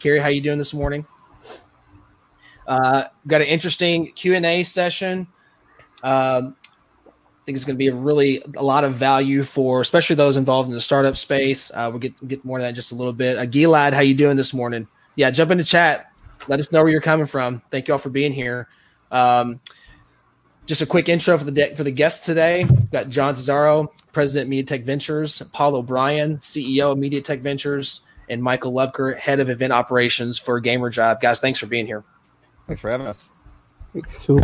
Carrie, how you doing this morning? Uh, got an interesting Q and A session. Um, I think it's going to be a really a lot of value for especially those involved in the startup space. Uh, we'll get get more of that just a little bit. Uh, Gilad, how you doing this morning? Yeah, jump into chat. Let us know where you're coming from. Thank you all for being here. Um, just a quick intro for the de- for the guests today. We've got John Cesaro, President MediaTech Ventures, Paul O'Brien, CEO of MediaTech Ventures, and Michael Lubker, Head of Event Operations for Gamerjibe. Guys, thanks for being here. Thanks for having us. Thanks, too.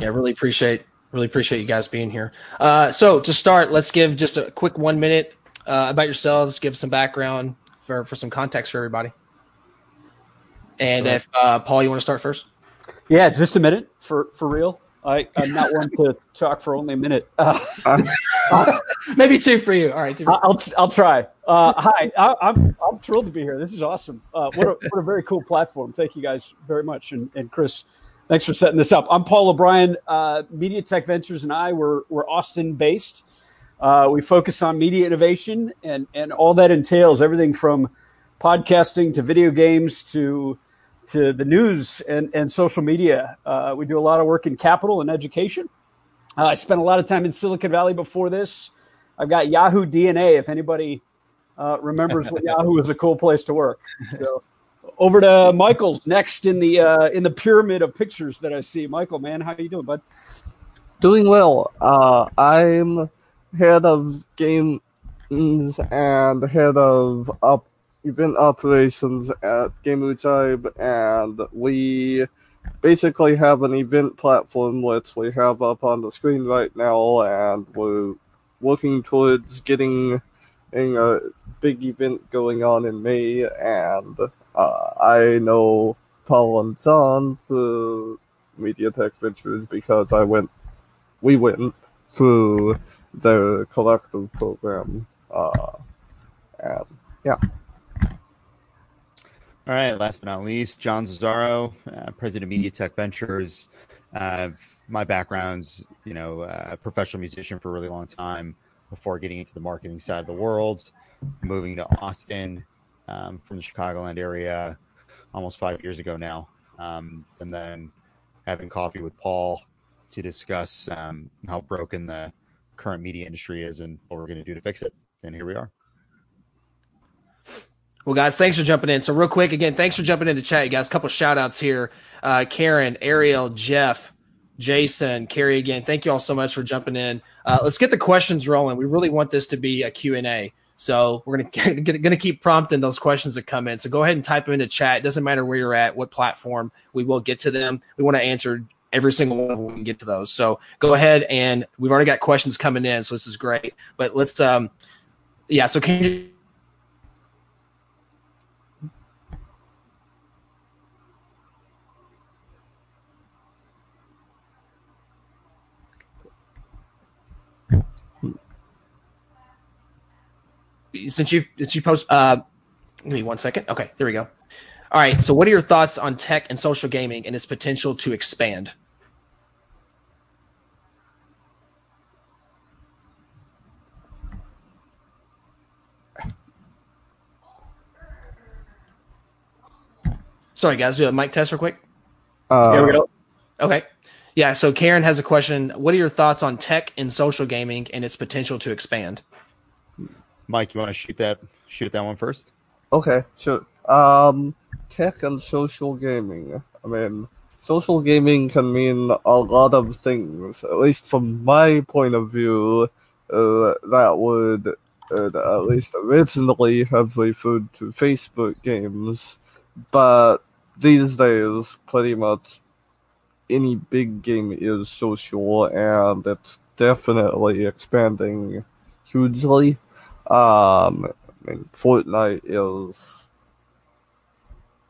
Yeah, really appreciate really appreciate you guys being here. Uh, so to start, let's give just a quick one minute uh, about yourselves. Give some background for for some context for everybody. And Sure. if uh, Paul, you want to start first? Yeah, just a minute for for real. I, I'm not one to talk for only a minute. Uh, Maybe two for you. All right, two for. I'll I'll try. Uh, hi, I, I'm I'm thrilled to be here. This is awesome. Uh, what a what a very cool platform. Thank you guys very much, and, and Chris, thanks for setting this up. I'm Paul O'Brien. Uh, Tech Ventures and I we're we're Austin based. Uh, we focus on media innovation and and all that entails everything from podcasting to video games to to the news and, and social media. Uh, we do a lot of work in capital and education. Uh, I spent a lot of time in Silicon Valley before this. I've got Yahoo DNA. If anybody uh, remembers when Yahoo was a cool place to work. So over to Michael's next in the uh, in the pyramid of pictures that I see. Michael, man, how you doing, bud? Doing well. Uh, I'm head of games and head of op- event operations at Tribe, and we basically have an event platform which we have up on the screen right now, and we're working towards getting a big event going on in May, and uh, I know Paul and John through MediaTech Ventures because I went we went through the collective program. Uh, and yeah, All right. Last but not least, John Zazzaro, uh, president of MediaTech Ventures. Uh, my background's, you know, uh, a professional musician for a really long time before getting into the marketing side of the world, moving to Austin um, from the Chicagoland area almost five years ago now. Um, and then having coffee with Paul to discuss um, how broken the current media industry is and what we're going to do to fix it. And here we are. Well, guys, thanks for jumping in. So, real quick, again, thanks for jumping into chat, you guys. A couple shout outs here. Uh, Karen, Ariel, Jeff, Jason, Carrie, again, thank you all so much for jumping in. Uh, let's get the questions rolling. We really want this to be a Q&A. So, we're going to keep prompting those questions that come in. So, go ahead and type them into chat. It doesn't matter where you're at, what platform, we will get to them. We want to answer every single one of them. We get to those. So, go ahead and we've already got questions coming in. So, this is great. But let's, um, yeah, so can you since you since you post uh give me one second okay there we go all right so what are your thoughts on tech and social gaming and its potential to expand sorry guys do a mic test real quick uh, There we go. Okay. Yeah. So Karen has a question. What are your thoughts on tech and social gaming and its potential to expand? Mike, you want to shoot that shoot that one first? Okay, sure. Um, tech and social gaming. I mean, social gaming can mean a lot of things. At least from my point of view, uh, that would uh, at least originally have referred to Facebook games, but these days, pretty much any big game is social, and it's definitely expanding hugely. Um, I mean, Fortnite is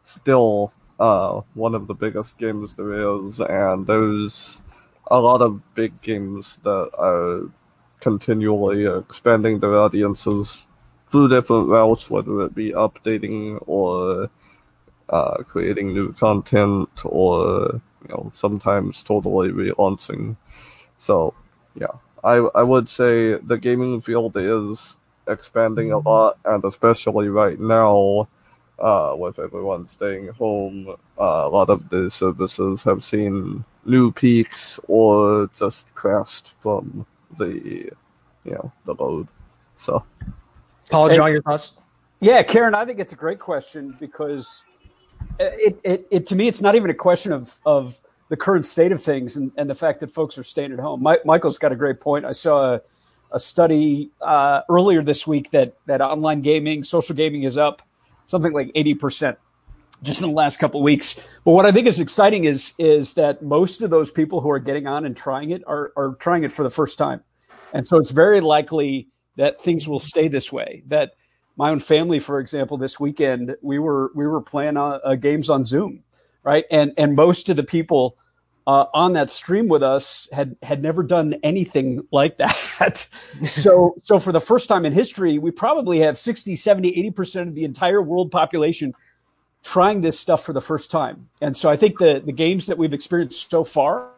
still uh, one of the biggest games there is, and there's a lot of big games that are continually expanding their audiences through different routes, whether it be updating or uh, creating new content, or you know sometimes totally relaunching. So, yeah, I I would say the gaming field is expanding a lot, and especially right now, uh, with everyone staying home, uh, a lot of the services have seen new peaks or just crashed from the, you know, the load. So, Paul, John, your thoughts? Yeah, Karen, I think it's a great question because it, it, it to me, it's not even a question of, of the current state of things and, and the fact that folks are staying at home. My, Michael's got a great point. I saw a, a study uh, earlier this week that that online gaming, social gaming is up something like 80% just in the last couple weeks. But what I think is exciting is is that most of those people who are getting on and trying it are are trying it for the first time. And so it's very likely that things will stay this way. That my own family, for example, this weekend we were we were playing uh, uh games on Zoom, right? And and most of the people uh, on that stream with us had had never done anything like that. so so for the first time in history, we probably have 60, 70, 80% of the entire world population trying this stuff for the first time. And so I think the the games that we've experienced so far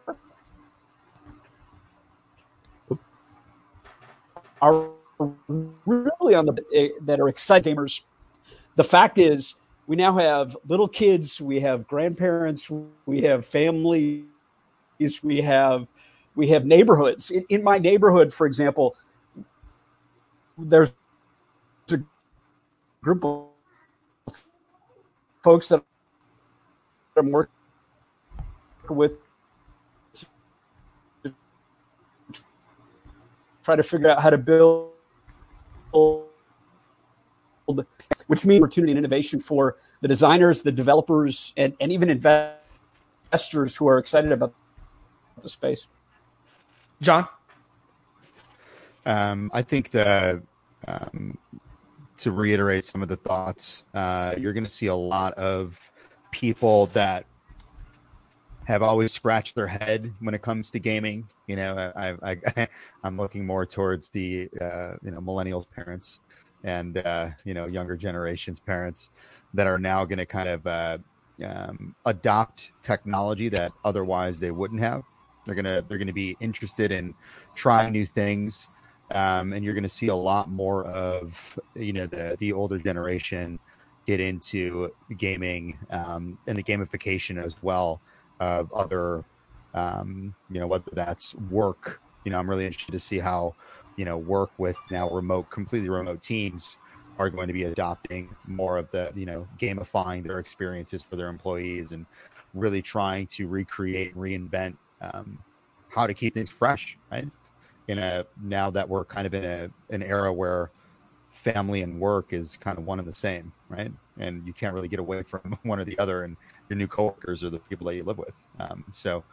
are really on the eh, that are exciting gamers. The fact is we now have little kids, we have grandparents, we have family we have we have neighborhoods. In, in my neighborhood, for example, there's a group of folks that I'm working with to try to figure out how to build which means opportunity and innovation for the designers, the developers, and, and even investors who are excited about the space. John? Um, I think that um, to reiterate some of the thoughts, uh, you're going to see a lot of people that have always scratched their head when it comes to gaming. You know, I, I, am looking more towards the uh, you know millennials parents and uh, you know younger generations parents that are now going to kind of uh, um, adopt technology that otherwise they wouldn't have. They're gonna they're gonna be interested in trying new things, um, and you're gonna see a lot more of you know the the older generation get into gaming um, and the gamification as well of other um, you know whether that's work. You know, I'm really interested to see how you know work with now remote completely remote teams are going to be adopting more of the you know gamifying their experiences for their employees and really trying to recreate reinvent um, how to keep things fresh, right? In a now that we're kind of in a an era where family and work is kind of one and the same, right? And you can't really get away from one or the other, and your new coworkers are the people that you live with. Um, so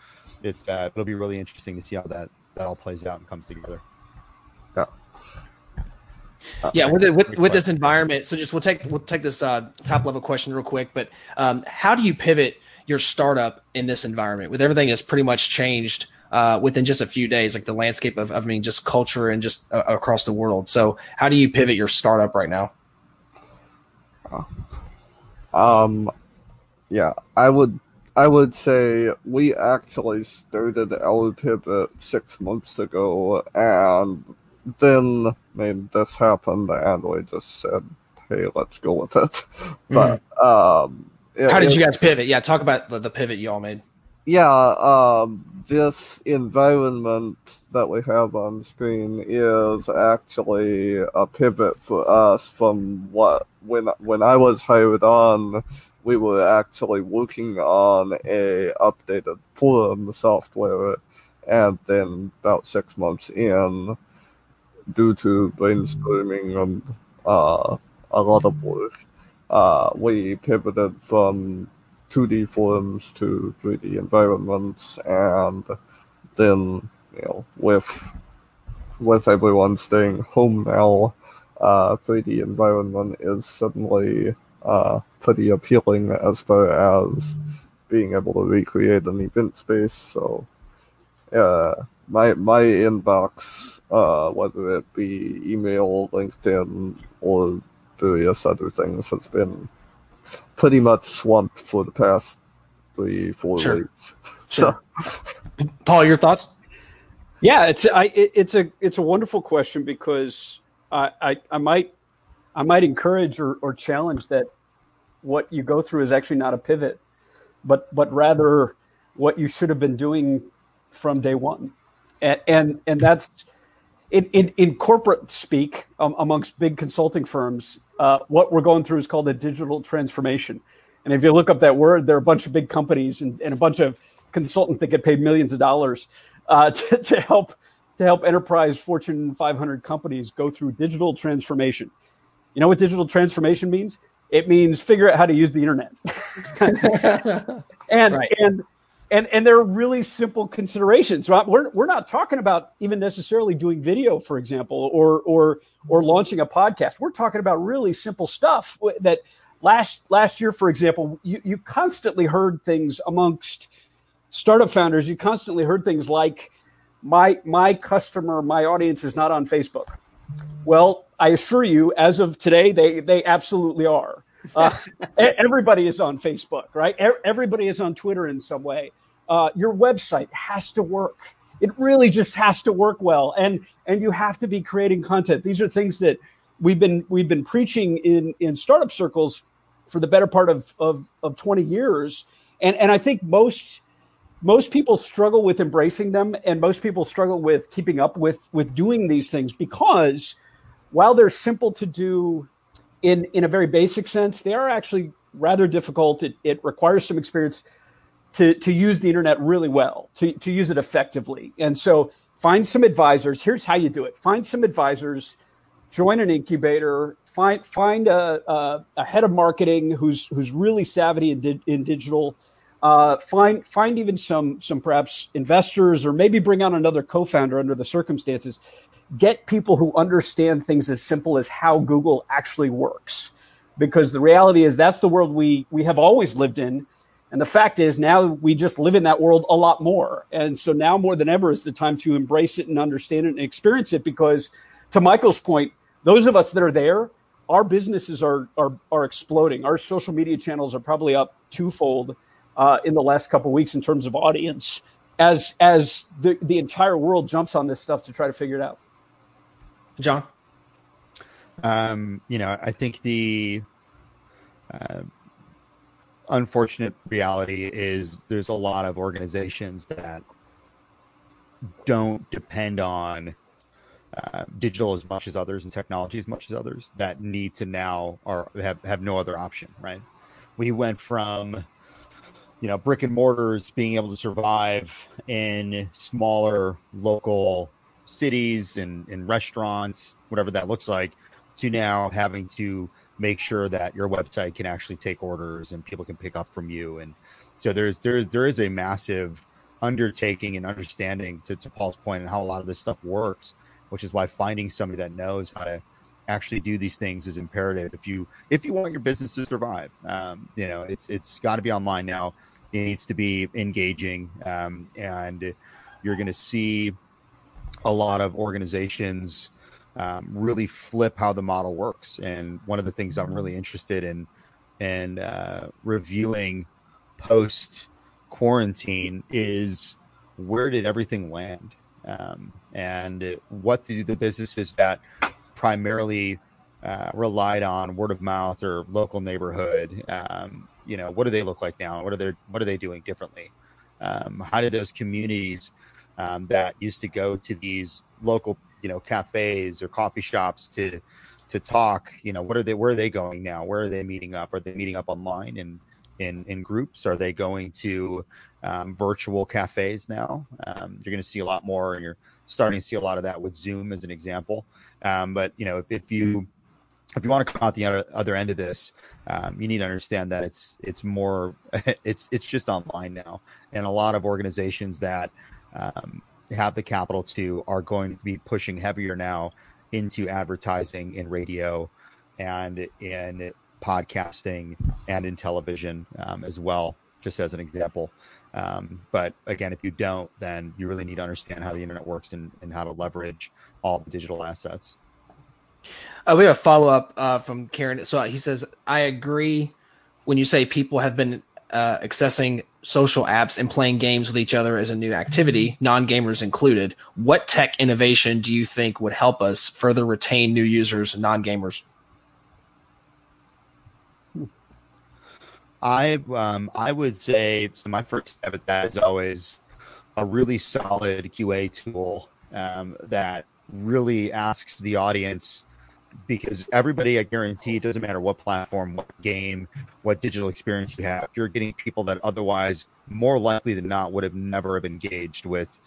it's uh, it'll be really interesting to see how that that all plays out and comes together. Yeah. Uh, yeah, with, with, with this environment, so just we'll take we'll take this uh, top level question real quick. But um, how do you pivot your startup in this environment with everything has pretty much changed uh, within just a few days, like the landscape of, I mean, just culture and just uh, across the world. So, how do you pivot your startup right now? Um, yeah, I would, I would say we actually started our pivot six months ago, and then I mean this happened, and we just said, "Hey, let's go with it." But mm-hmm. Um how did you guys pivot? Yeah, talk about the, the pivot you all made. Yeah, um, this environment that we have on screen is actually a pivot for us from what when when I was hired on, we were actually working on a updated forum software, and then about six months in, due to brainstorming and uh, a lot of work, we pivoted from 2D forms to 3D environments, and then you know with with everyone staying home now, uh, 3D environment is suddenly uh, pretty appealing as far as being able to recreate an event space. So, uh, my my inbox, uh, whether it be email, LinkedIn, or various other things has been pretty much swamped for the past three, four sure. weeks. Sure. So, Paul, your thoughts? Yeah, it's I, it, it's a it's a wonderful question because I, I, I might I might encourage or, or challenge that what you go through is actually not a pivot, but but rather what you should have been doing from day one, and and, and that's in, in, in corporate speak um, amongst big consulting firms. Uh, what we're going through is called a digital transformation, and if you look up that word, there are a bunch of big companies and, and a bunch of consultants that get paid millions of dollars uh, to, to help to help enterprise Fortune 500 companies go through digital transformation. You know what digital transformation means? It means figure out how to use the internet. and right. and and and there are really simple considerations. We're we're not talking about even necessarily doing video, for example, or or or launching a podcast. We're talking about really simple stuff that last last year, for example, you, you constantly heard things amongst startup founders. You constantly heard things like my my customer, my audience is not on Facebook. Well, I assure you, as of today, they they absolutely are. Uh, everybody is on Facebook, right? Everybody is on Twitter in some way. Uh, your website has to work. It really just has to work well, and and you have to be creating content. These are things that we've been we've been preaching in in startup circles for the better part of of, of 20 years, and and I think most most people struggle with embracing them and most people struggle with keeping up with with doing these things because while they're simple to do in in a very basic sense they are actually rather difficult. It, it requires some experience to to use the internet really well to, to use it effectively. And so find some advisors. Here's how you do it. Find some advisors join an incubator find find a, a, a head of marketing who's who's really savvy in, di- in digital. Uh, find find even some some perhaps investors or maybe bring on another co-founder under the circumstances get people who understand things as simple as how google actually works. Because the reality is that's the world we we have always lived in. And the fact is now we just live in that world a lot more. And so now more than ever is the time to embrace it and understand it and experience it. Because to michael's point those of us that are there our businesses are are, are exploding. Our social media channels are probably up twofold uh, in the last couple weeks in terms of audience as as the, the entire world jumps on this stuff to try to figure it out. John? Um, you know, I think the uh, unfortunate reality is there's a lot of organizations that don't depend on uh, digital as much as others and technology as much as others that need to now or have, have no other option, right? We went from you know brick and mortars being able to survive in smaller local cities and, and restaurants whatever that looks like to now having to make sure that your website can actually take orders and people can pick up from you. And so there's there's there is a massive undertaking and understanding to, to paul's point and how a lot of this stuff works which is why finding somebody that knows how to actually do these things is imperative if you if you want your business to survive. Um, you know it's it's got to be online now. It needs to be engaging um, and you're going to see a lot of organizations um, really flip how the model works and one of the things i'm really interested in in uh, reviewing post quarantine is where did everything land um, and what do the businesses that primarily uh, relied on word of mouth or local neighborhood. Um, you know, what do they look like now? What are they What are they doing differently? Um, how did those communities um, that used to go to these local, you know, cafes or coffee shops to to talk? You know, what are they? Where are they going now? Where are they meeting up? Are they meeting up online and in in groups? Are they going to um, virtual cafes now? Um, you're going to see a lot more, and you're starting to see a lot of that with Zoom as an example. Um, but you know, if, if you if you want to come out the other, end of this, um, you need to understand that it's it's more it's it's just online now, and a lot of organizations that um, have the capital to are going to be pushing heavier now into advertising in radio and in podcasting and in television um, as well, just as an example. Um, but again, if you don't, then you really need to understand how the internet works and, and how to leverage all the digital assets. Uh, we have a follow up uh, from Karen. So he says, I agree when you say people have been uh, accessing social apps and playing games with each other as a new activity, non gamers included. What tech innovation do you think would help us further retain new users and non gamers? I um, I would say so. My first step at that is always a really solid QA tool um, that really asks the audience because everybody, I guarantee, it doesn't matter what platform, what game, what digital experience you have, you're getting people that otherwise, more likely than not, would have never have engaged with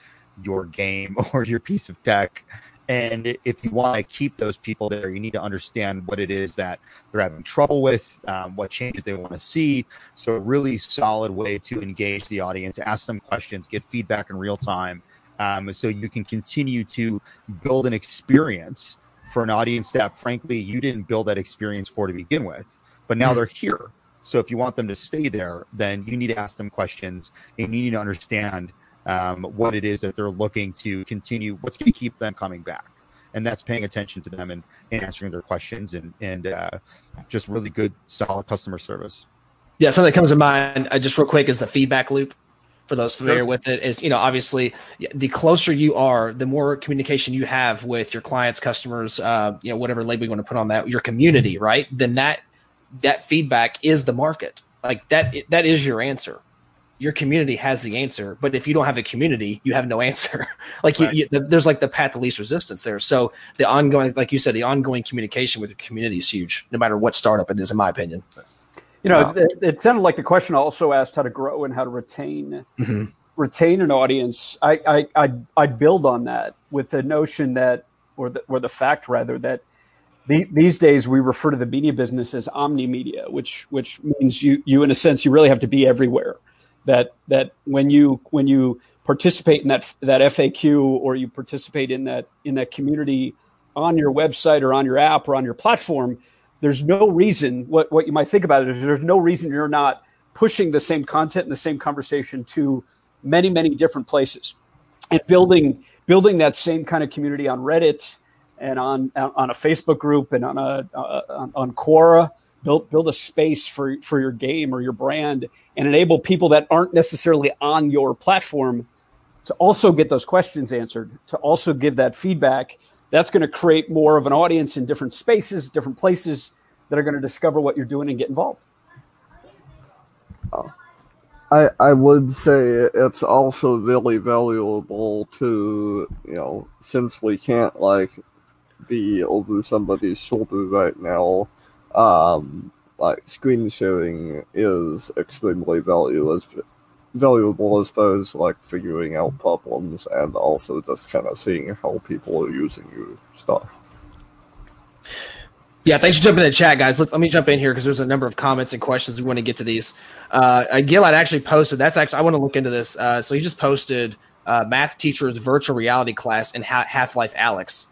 your game or your piece of tech. And if you want to keep those people there, you need to understand what it is that they're having trouble with, um, what changes they want to see. So, a really solid way to engage the audience, ask them questions, get feedback in real time, um, so you can continue to build an experience for an audience that, frankly, you didn't build that experience for to begin with, but now they're here. So, if you want them to stay there, then you need to ask them questions and you need to understand um, what it is that they're looking to continue, what's going to keep them coming back. And that's paying attention to them and, and answering their questions and, and uh, just really good, solid customer service. Yeah, something that comes to mind uh, just real quick is the feedback loop. For those familiar sure. with it, is you know obviously the closer you are, the more communication you have with your clients, customers, uh, you know whatever label you want to put on that, your community, right? Then that that feedback is the market. Like that that is your answer your community has the answer. But if you don't have a community, you have no answer. like right. you, you, there's like the path of least resistance there. So the ongoing, like you said, the ongoing communication with your community is huge, no matter what startup it is, in my opinion. You know, it, it, sounded like the question also asked how to grow and how to retain mm-hmm. retain an audience. I, I I'd, I'd, build on that with the notion that, or the or the fact rather that. The, these days, we refer to the media business as omni media, which which means you you in a sense you really have to be everywhere that that when you when you participate in that that FAQ or you participate in that in that community on your website or on your app or on your platform, there's no reason what what you might think about it is there's no reason you're not pushing the same content and the same conversation to many many different places. And building building that same kind of community on Reddit and on on a Facebook group and on a uh, on Quora build build a space for for your game or your brand and enable people that aren't necessarily on your platform to also get those questions answered to also give that feedback that's going to create more of an audience in different spaces different places that are going to discover what you're doing and get involved. I, I would say it's also really valuable to you know since we can't like be over somebody's shoulder right now um, like screen sharing is extremely valuable valuable as far as like figuring out problems and also just kind of seeing how people are using your stuff. Yeah, thanks for jumping in the chat, guys. Let, let me jump in here because there's a number of comments and questions. We want to get to these. Uh, Gilad actually posted. That's actually I want to look into this. Uh, so he just posted uh, math teacher's virtual reality class in Half-Life: Alyx.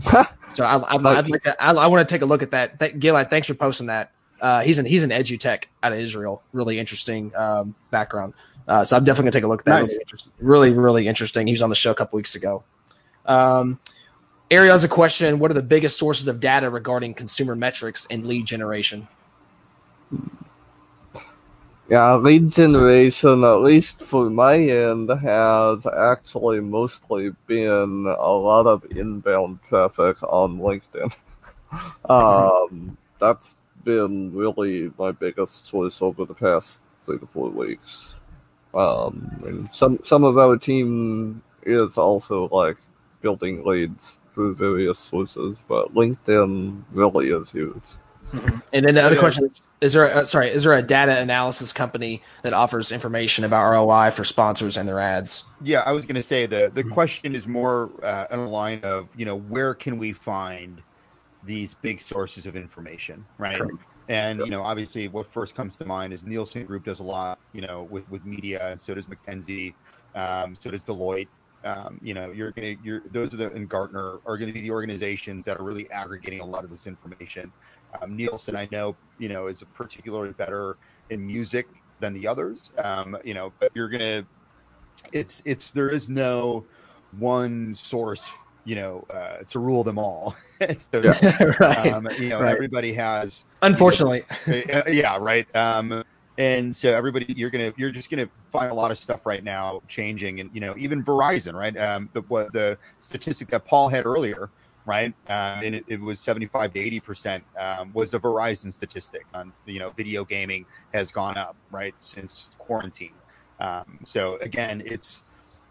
so I, I, I'd like I, I, want to take a look at that. That Gilad, thanks for posting that. Uh, he's an he's an edutech out of Israel. Really interesting um, background. Uh, so I'm definitely gonna take a look at that. Nice. Really, really, really, interesting. He was on the show a couple weeks ago. Um, Ariel has a question: What are the biggest sources of data regarding consumer metrics and lead generation? Yeah, lead generation, at least for my end, has actually mostly been a lot of inbound traffic on LinkedIn. um, that's been really my biggest source over the past three to four weeks. Um, and some some of our team is also like building leads through various sources, but LinkedIn really is huge. Mm-hmm. And then the other question is: Is there a, sorry? Is there a data analysis company that offers information about ROI for sponsors and their ads? Yeah, I was going to say the the question is more uh, on the line of you know where can we find these big sources of information, right? And you know, obviously, what first comes to mind is Nielsen Group does a lot, you know, with with media, and so does McKinsey, um, so does Deloitte. Um, you know, you're gonna, you're those are the and Gartner are going to be the organizations that are really aggregating a lot of this information. Um, Nielsen, I know, you know, is particularly better in music than the others. Um, you know, but you're gonna, it's it's there is no one source, you know, uh, to rule them all. so, yeah, right. Um, you know, right. everybody has, unfortunately, you know, uh, yeah, right. Um, and so everybody, you're gonna, you're just gonna find a lot of stuff right now changing, and you know, even Verizon, right? Um, the what the statistic that Paul had earlier right? Um, and it, it, was 75 to 80 percent um, was the Verizon statistic on you know video gaming has gone up right since quarantine. Um, so again, it's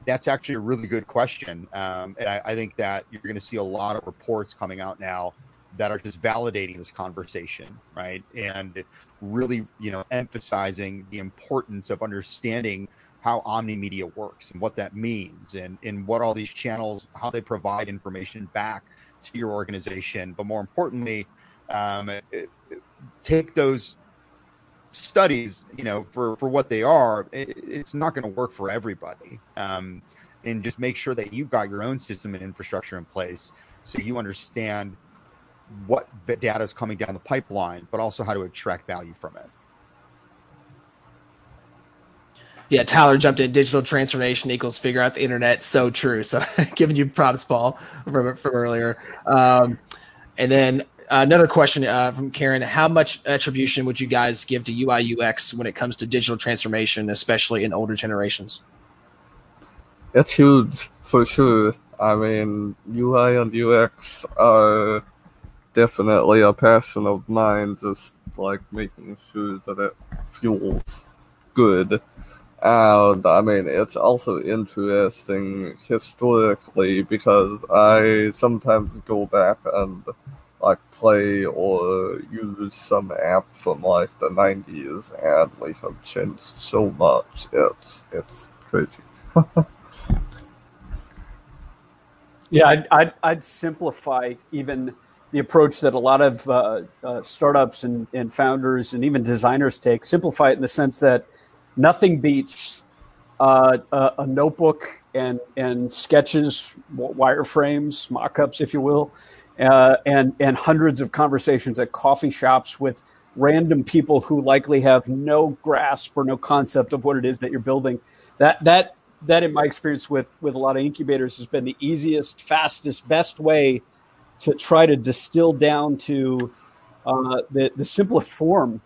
that's actually a really good question, um, and I, I think that you're going to see a lot of reports coming out now that are just validating this conversation, right? And really, you know, emphasizing the importance of understanding how omni media works and what that means and, and what all these channels how they provide information back to your organization but more importantly um, take those studies you know for for what they are it, it's not going to work for everybody um, and just make sure that you've got your own system and infrastructure in place so you understand what data is coming down the pipeline but also how to extract value from it yeah, Tyler jumped in. Digital transformation equals figure out the internet. So true. So giving you props, Paul, from, from earlier. Um, and then another question uh, from Karen: How much attribution would you guys give to UI UX when it comes to digital transformation, especially in older generations? It's huge for sure. I mean, UI and UX are definitely a passion of mine. Just like making sure that it fuels good and I mean, it's also interesting historically because I sometimes go back and like play or use some app from like the 90s and we have changed so much. It's, it's crazy. yeah, I'd, I'd, I'd, simplify even the approach that a lot of uh, uh, startups and, and founders and even designers take. Simplify it in the sense that nothing beats uh, a, a, notebook and and sketches, wireframes, mock-ups, if you will, uh, and and hundreds of conversations at coffee shops with random people who likely have no grasp or no concept of what it is that you're building. That that that, in my experience with with a lot of incubators, has been the easiest, fastest, best way to try to distill down to uh, the the simplest form,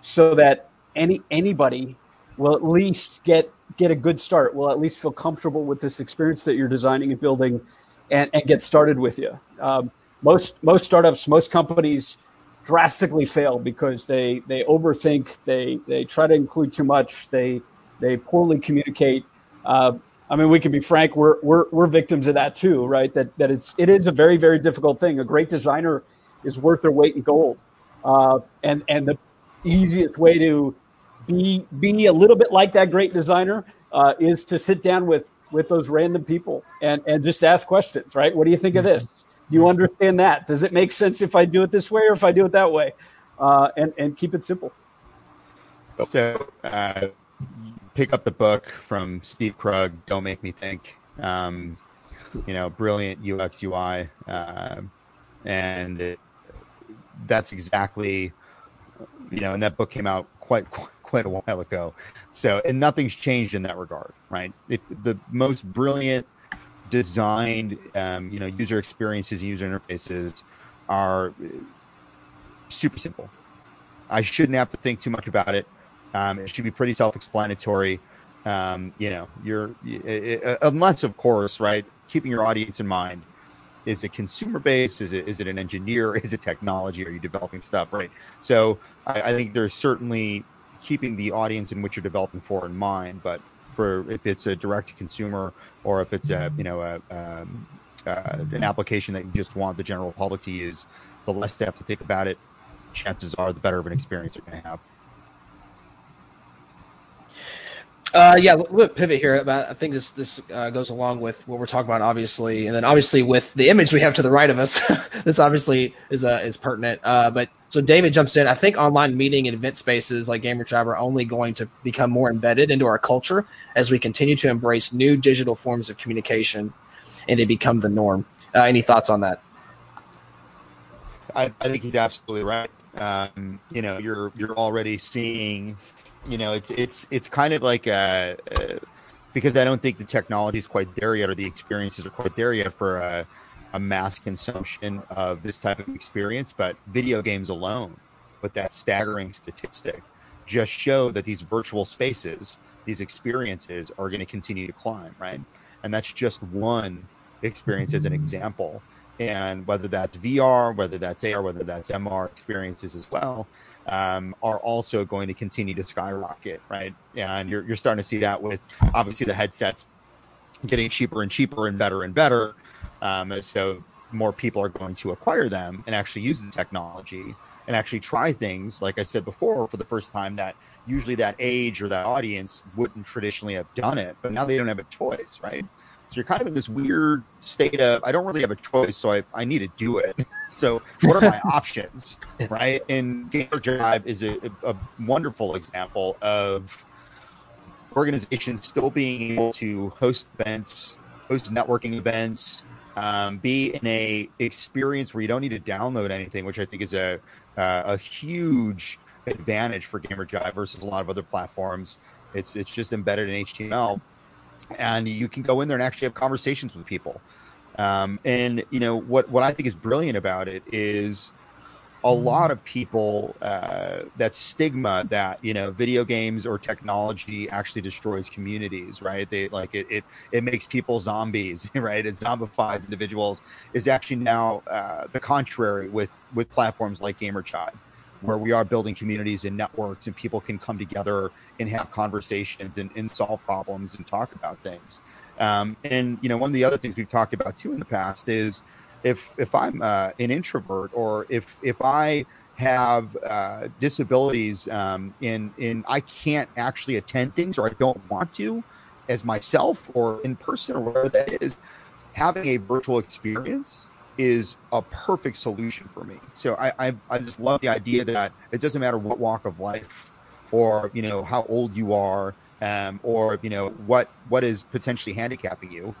so that any anybody will at least get get a good start. Will at least feel comfortable with this experience that you're designing and building, and, and get started with you. Um, most most startups, most companies drastically fail because they they overthink, they they try to include too much, they they poorly communicate. Uh, I mean, we can be frank; we're we're we're victims of that too, right? That that it's it is a very very difficult thing. A great designer is worth their weight in gold, uh, and and the easiest way to be be a little bit like that great designer uh, is to sit down with with those random people and and just ask questions right what do you think of this do you understand that? Does it make sense if i do it this way or if i do it that way? Uh, and and keep it simple. So uh, pick up the book from steve krug don't make me think. Um, you know brilliant ux ui uh, and it, that's exactly you know and that book came out quite quite a while ago. So, and nothing's changed in that regard, right? It, the most brilliant designed, um, you know, user experiences, and user interfaces are super simple. I shouldn't have to think too much about it. Um, it should be pretty self-explanatory. Um, you know, you're it, it, unless, of course, right, keeping your audience in mind. Is it consumer based? Is it is it an engineer? Is it technology? Are you developing stuff? Right. So I, I think there's certainly keeping the audience in which you're developing for in mind. But for if it's a direct to consumer or if it's a you know a, um, uh, an application that you just want the general public to use, the less they have to think about it, chances are the better of an experience they're going to have. Uh, yeah, we'll pivot here. I think this this uh, goes along with what we're talking about, obviously, and then obviously with the image we have to the right of us, this obviously is uh, is pertinent. Uh, but so David jumps in. I think online meeting and event spaces like Gamerjibe are only going to become more embedded into our culture as we continue to embrace new digital forms of communication, and they become the norm. Uh, any thoughts on that? I, I think he's absolutely right. Um, you know, you're you're already seeing you know, it's it's it's kind of like a, a, because I don't think the technology is quite there yet, or the experiences are quite there yet for a, a mass consumption of this type of experience. But video games alone, with that staggering statistic, just show that these virtual spaces, these experiences, are going to continue to climb, right? And that's just one experience as an example. and whether that's VR, whether that's AR, whether that's MR experiences as well, um, are also going to continue to skyrocket, right? And you're, you're starting to see that with obviously the headsets getting cheaper and cheaper and better and better. Um, so more people are going to acquire them and actually use the technology and actually try things, like I said before, for the first time that usually that age or that audience wouldn't traditionally have done it, but now they don't have a choice, right? So you're kind of in this weird state of I don't really have a choice, so I, I need to do it. So what are my options, right? And Gamerjibe is a, a wonderful example of organizations still being able to host events, host networking events, um, be in a experience where you don't need to download anything, which I think is a uh, a huge advantage for Gamerjibe versus a lot of other platforms. It's it's just embedded in HTML and you can go in there and actually have conversations with people. Um, and you know what what I think is brilliant about it is a lot of people uh, that stigma that you know video games or technology actually destroys communities right? They like it it, it makes people zombies right? It zombifies individuals. Is actually now uh, the contrary with with platforms like Gamerjibe where we are building communities and networks and people can come together and have conversations and, and solve problems and talk about things. Um, and you know, one of the other things we've talked about too in the past is if if I'm uh, an introvert or if if I have uh, disabilities um, in in I can't actually attend things or I don't want to as myself or in person or whatever that is, having a virtual experience is a perfect solution for me. So I, I, I just love the idea that it doesn't matter what walk of life or you know how old you are um, or you know what what is potentially handicapping you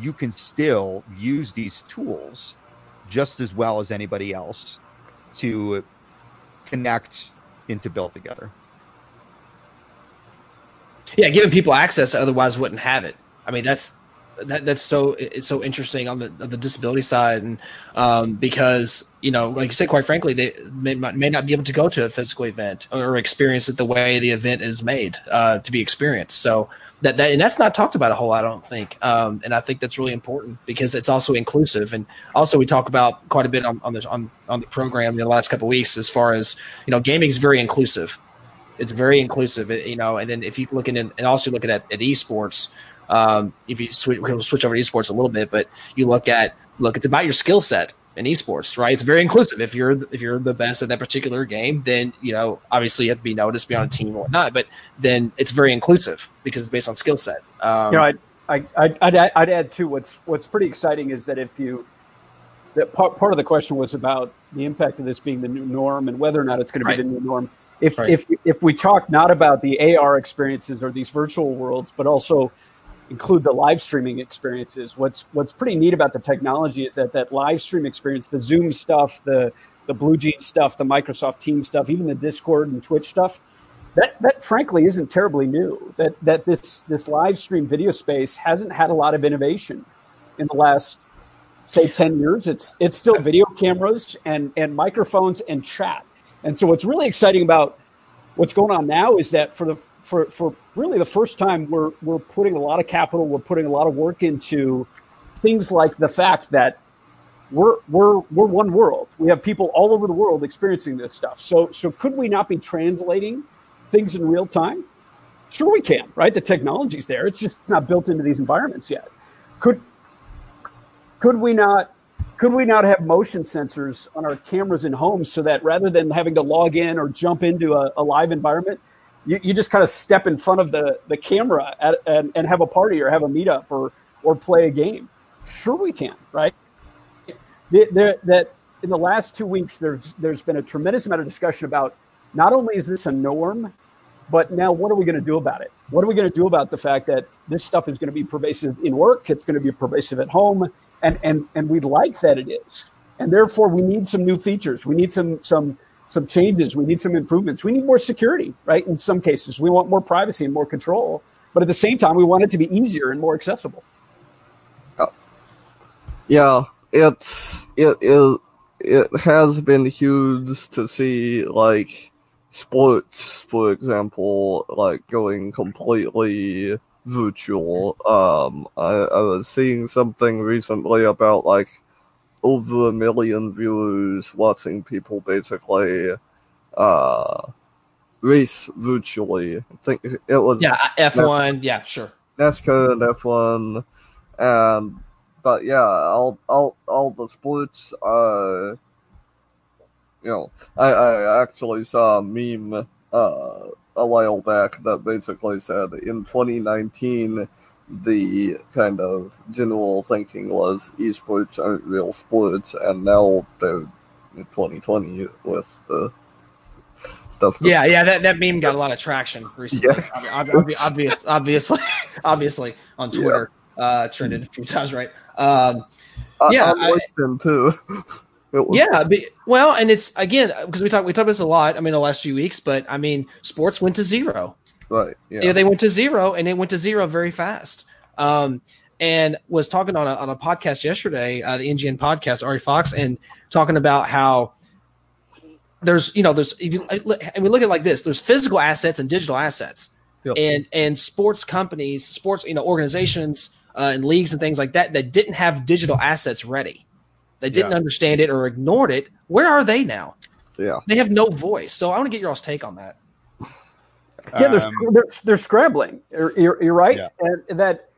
you can still use these tools just as well as anybody else to connect and to build together yeah giving people access otherwise wouldn't have it i mean that's that that's so it's so interesting on the on the disability side, and um, because you know, like you said, quite frankly, they may, may not be able to go to a physical event or experience it the way the event is made uh, to be experienced. So that, that and that's not talked about a whole lot, I don't think. Um, and I think that's really important because it's also inclusive. And also, we talk about quite a bit on on the on, on the program in the last couple weeks as far as you know, gaming is very inclusive. It's very inclusive, you know. And then if you look at and also look at at esports um, if you switch, we'll switch over to esports a little bit, but you look at look, it's about your skill set in esports, right? It's very inclusive. If you're if you're the best at that particular game, then you know obviously you have to be noticed, be on a team or whatnot. But then it's very inclusive because it's based on skill set. Um, you know, I'd, I, I'd, I'd, I'd add too. What's what's pretty exciting is that if you that part, part of the question was about the impact of this being the new norm and whether or not it's going right. to be the new norm. If right. if if we talk not about the AR experiences or these virtual worlds, but also include the live streaming experiences. What's what's pretty neat about the technology is that that live stream experience, the Zoom stuff, the the BlueJeans stuff, the Microsoft Teams stuff, even the Discord and Twitch stuff, that that frankly isn't terribly new. That that this this live stream video space hasn't had a lot of innovation in the last say 10 years. It's it's still video cameras and and microphones and chat. And so what's really exciting about what's going on now is that for the for for really the first time we're we're putting a lot of capital, we're putting a lot of work into things like the fact that we're we're we're one world. We have people all over the world experiencing this stuff. So so could we not be translating things in real time? Sure we can, right? The technology's there. It's just not built into these environments yet. Could could we not could we not have motion sensors on our cameras in homes so that rather than having to log in or jump into a, a live environment, you, you just kind of step in front of the, the camera at, and, and have a party or have a meetup or, or play a game. Sure, we can, right? There, that in the last two weeks, there's there's been a tremendous amount of discussion about not only is this a norm, but now what are we going to do about it? What are we going to do about the fact that this stuff is going to be pervasive in work? It's going to be pervasive at home, and and and we like that it is, and therefore we need some new features. We need some some some changes. We need some improvements. We need more security, right? In some cases, we want more privacy and more control. But at the same time, we want it to be easier and more accessible. Oh. Yeah, it's it, it it has been huge to see like sports, for example, like going completely virtual. Um, I, I was seeing something recently about like over a million viewers watching people basically uh, race virtually. I think it was Yeah, F one. Yeah, sure. NASCAR and F1, and but yeah, all all all the sports. Uh, you know, I I actually saw a meme uh a while back that basically said in 2019 the kind of general thinking was esports aren't real sports, and now they're 2020 with the stuff. Yeah, yeah. That, that meme got a lot of traction recently. Yeah. Ob- ob- obvious, obviously, obviously on Twitter, uh, trended a few times, right? Um, I- yeah, on I- LinkedIn too. Yeah, but, well, and it's again because we talk we talk about this a lot. I mean, the last few weeks, but I mean, sports went to zero. Right. Yeah. They went to zero, and it went to zero very fast. Um, and was talking on a, on a podcast yesterday, uh, the NGN podcast, Ari Fox, and talking about how there's you know there's if you and we look at it like this: there's physical assets and digital assets, Yep. and and sports companies, sports you know organizations uh, and leagues and things like that that didn't have digital assets ready, they didn't Yeah. understand it or ignored it. Where are they now? yeah. They have no voice. So I want to get your all's take on that. Yeah, they're, Um, they're, they're scrambling. You're, you're, you're right. Yeah. And that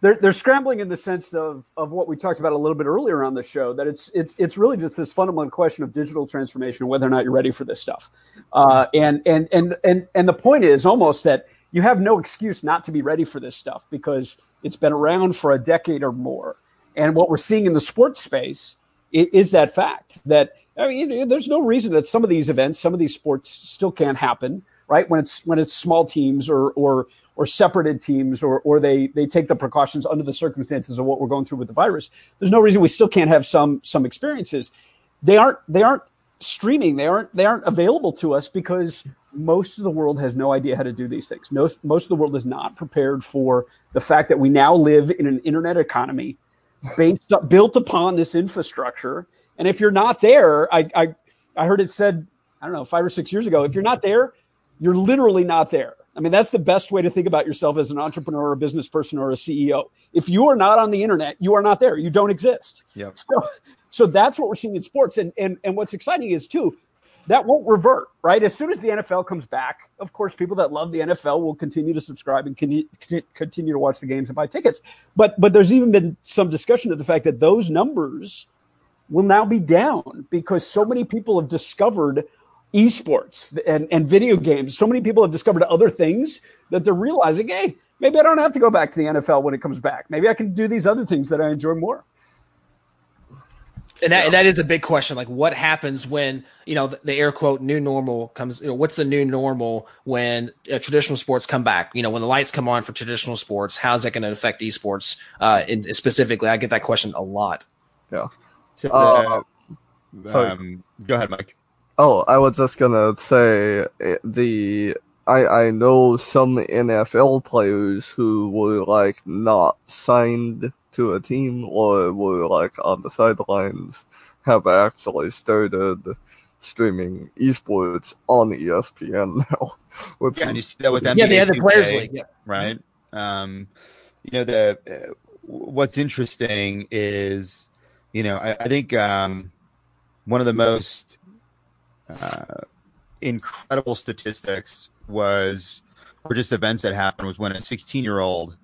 they're, they're scrambling in the sense of, of what we talked about a little bit earlier on the show, that it's, it's, it's really just this fundamental question of digital transformation, whether or not you're ready for this stuff. Uh, and, and, and, and, and the point is almost that you have no excuse not to be ready for this stuff because it's been around for a decade or more. And what we're seeing in the sports space is that fact that I mean, there's no reason that some of these events, some of these sports still can't happen, right? When it's when it's small teams or or or separated teams, or or they they take the precautions under the circumstances of what we're going through with the virus. There's no reason we still can't have some some experiences. They aren't they aren't streaming. They aren't they aren't available to us because most of the world has no idea how to do these things. Most most of the world is not prepared for the fact that we now live in an internet economy based up, built upon this infrastructure. And if you're not there, I, I I heard it said I don't know five or six years ago. If you're not there, you're literally not there. I mean, that's the best way to think about yourself as an entrepreneur, or a business person, or a CEO. If you are not on the internet, you are not there. You don't exist. Yep. So, so that's what we're seeing in sports. And and and what's exciting is too, that won't revert, right? As soon as the NFL comes back, of course, people that love the NFL will continue to subscribe and con- continue to watch the games and buy tickets. But but there's even been some discussion of the fact that those numbers will now be down because so many people have discovered esports and, and video games. So many people have discovered other things that they're realizing, hey, maybe I don't have to go back to the NFL when it comes back. Maybe I can do these other things that I enjoy more. And that, and that is a big question. Like, what happens when you know the, the air quote new normal comes? You know, what's the new normal when uh, traditional sports come back? You know, when the lights come on for traditional sports, how's that going to affect esports? Uh, in, specifically, I get that question a lot. Yeah. So, uh, um, go ahead, Mike. Oh, I was just gonna say eh, the I I know some NFL players who were like not signed to a team or were like on the sidelines have actually started streaming esports on ESPN now. With Yeah, and you see that with NBA yeah, the 2K, players league. Yeah. right? Um, you know the uh, what's interesting is you know I, I think um, one of the most uh, incredible statistics was or just events that happened was when a 16 year old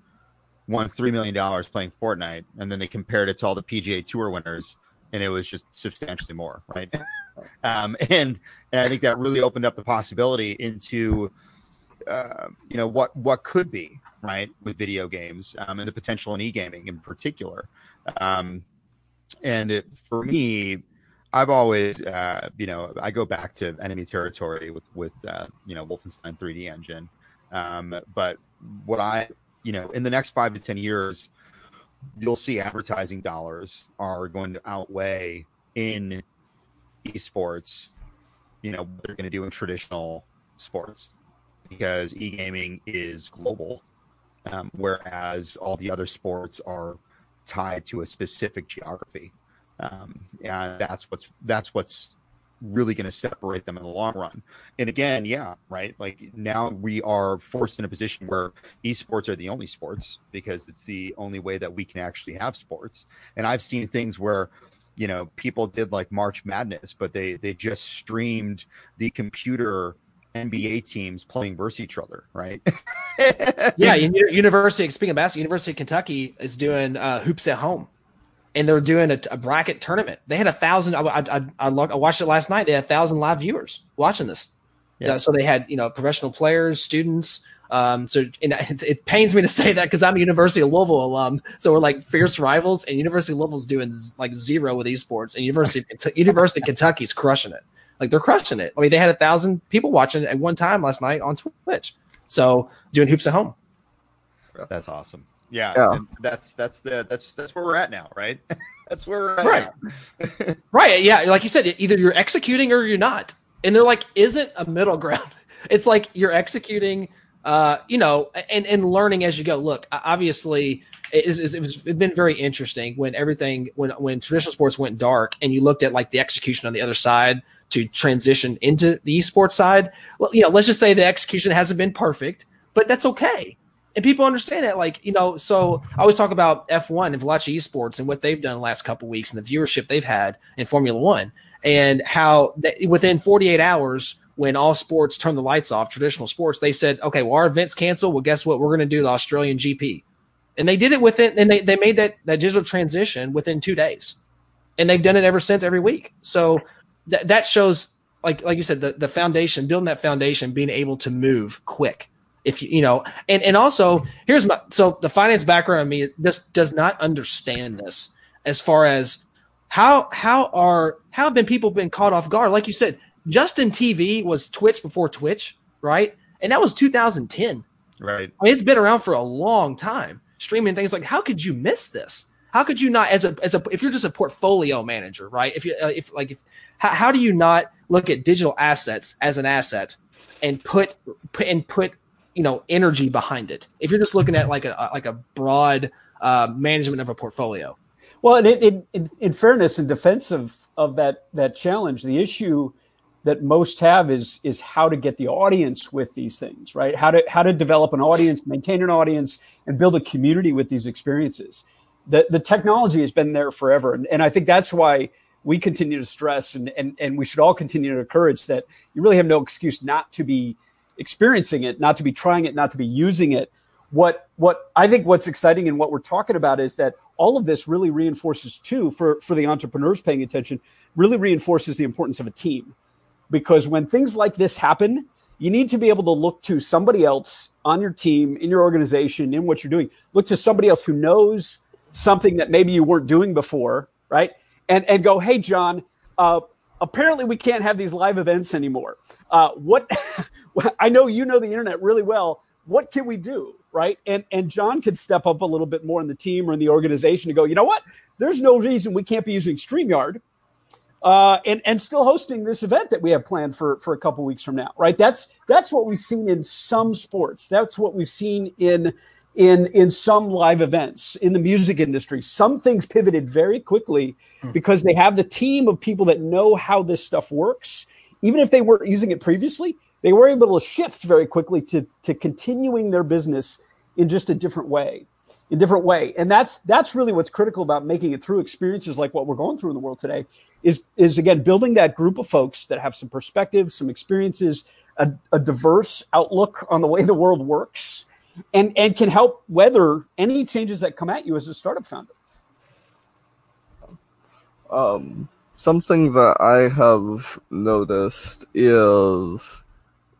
won three million dollars playing Fortnite, and then they compared it to all the PGA Tour winners, and it was just substantially more, right? um, and and I think that really opened up the possibility into uh, you know what what could be right with video games um, and the potential in e-gaming in particular um, and it, for me i've always uh, you know i go back to enemy territory with with uh, you know wolfenstein 3d engine. Um, but what i you know in the next five to ten years you'll see advertising dollars are going to outweigh in esports you know what they're going to do in traditional sports because e-gaming is global um, whereas all the other sports are tied to a specific geography um, and that's what's that's what's really going to separate them in the long run and again yeah right like now we are forced in a position where esports are the only sports because it's the only way that we can actually have sports and i've seen things where you know people did like March Madness, but they they just streamed the computer NBA teams playing versus each other, right? yeah, University. Speaking of basketball, University of Kentucky is doing uh, hoops at home, and they're doing a, a bracket tournament. They had a thousand. I, I, I, I, watched it last night. They had a thousand live viewers watching this. Yeah. Uh, so they had you know professional players, students. Um, so it, it, pains me to say that because I'm a University of Louisville alum. So we're like fierce rivals, and University of Louisville's doing like zero with esports, and University University of Kentucky's crushing it. Like they're crushing it. I mean, they had a thousand people watching at one time last night on Twitch. So doing hoops at home. That's awesome. Yeah, yeah. that's that's the that's that's where we're at now, right? that's where we're at. Right. right. Yeah. Like you said, either you're executing or you're not. And they're like, isn't a middle ground. It's like you're executing, uh, you know, and and learning as you go. Look, obviously, it, it, it was it's been very interesting when everything when when traditional sports went dark and you looked at like the execution on the other side to transition into the esports side. Well, you know, let's just say the execution hasn't been perfect, but that's okay. And people understand that, like, you know, so I always talk about F1 and Veloce Esports and what they've done the last couple weeks and the viewership they've had in Formula One and how within 48 hours, when all sports turned the lights off, traditional sports, they said, okay, well, our events canceled. Well, guess what? We're going to do the Australian GP. And they did it within, and they, they made that, that digital transition within two days. And they've done it ever since every week. So that that shows like like you said the the foundation building that foundation being able to move quick if you you know and and also here's my so the finance background of me this does not understand this as far as how how are how have been people been caught off guard? Like you said justin tv was twitch before twitch right? And that was 2010 right. I mean, it's been around for a long time streaming things. Like how could you miss this? How could you not as a as a if you're just a portfolio manager right? If you uh, if like if how, how do you not look at digital assets as an asset and put, put and put you know energy behind it. If you're just looking at like a like a broad uh, management of a portfolio. Well and in, in fairness in defense of of that that challenge the issue that most have is is how to get the audience with these things right? How to how to develop an audience maintain an audience and build a community with these experiences. The the technology has been there forever and, and i think that's why we continue to stress and, and, and we should all continue to encourage that you really have no excuse not to be experiencing it, not to be trying it, not to be using it. What, what I think what's exciting and what we're talking about is that all of this really reinforces too for, for the entrepreneurs paying attention, really reinforces the importance of a team. Because when things like this happen, you need to be able to look to somebody else on your team, in your organization, in what you're doing. Look to somebody else who knows something that maybe you weren't doing before, right? and and go, hey, John, uh, apparently we can't have these live events anymore. Uh, what I know you know the internet really well. What can we do, right? And and John could step up a little bit more in the team or in the organization to go. You know what? There's no reason we can't be using Streamyard. Uh, and and still hosting this event that we have planned for for a couple weeks from now, right? That's that's what we've seen in some sports. That's what we've seen in in in some live events in the music industry some things pivoted very quickly hmm. because they have the team of people that know how this stuff works even if they weren't using it previously they were able to shift very quickly to to continuing their business in just a different way in different way and that's that's really what's critical about making it through experiences like what we're going through in the world today is is again building that group of folks that have some perspective some experiences a, a diverse outlook on the way the world works and and can help weather any changes that come at you as a startup founder. Um, something that I have noticed is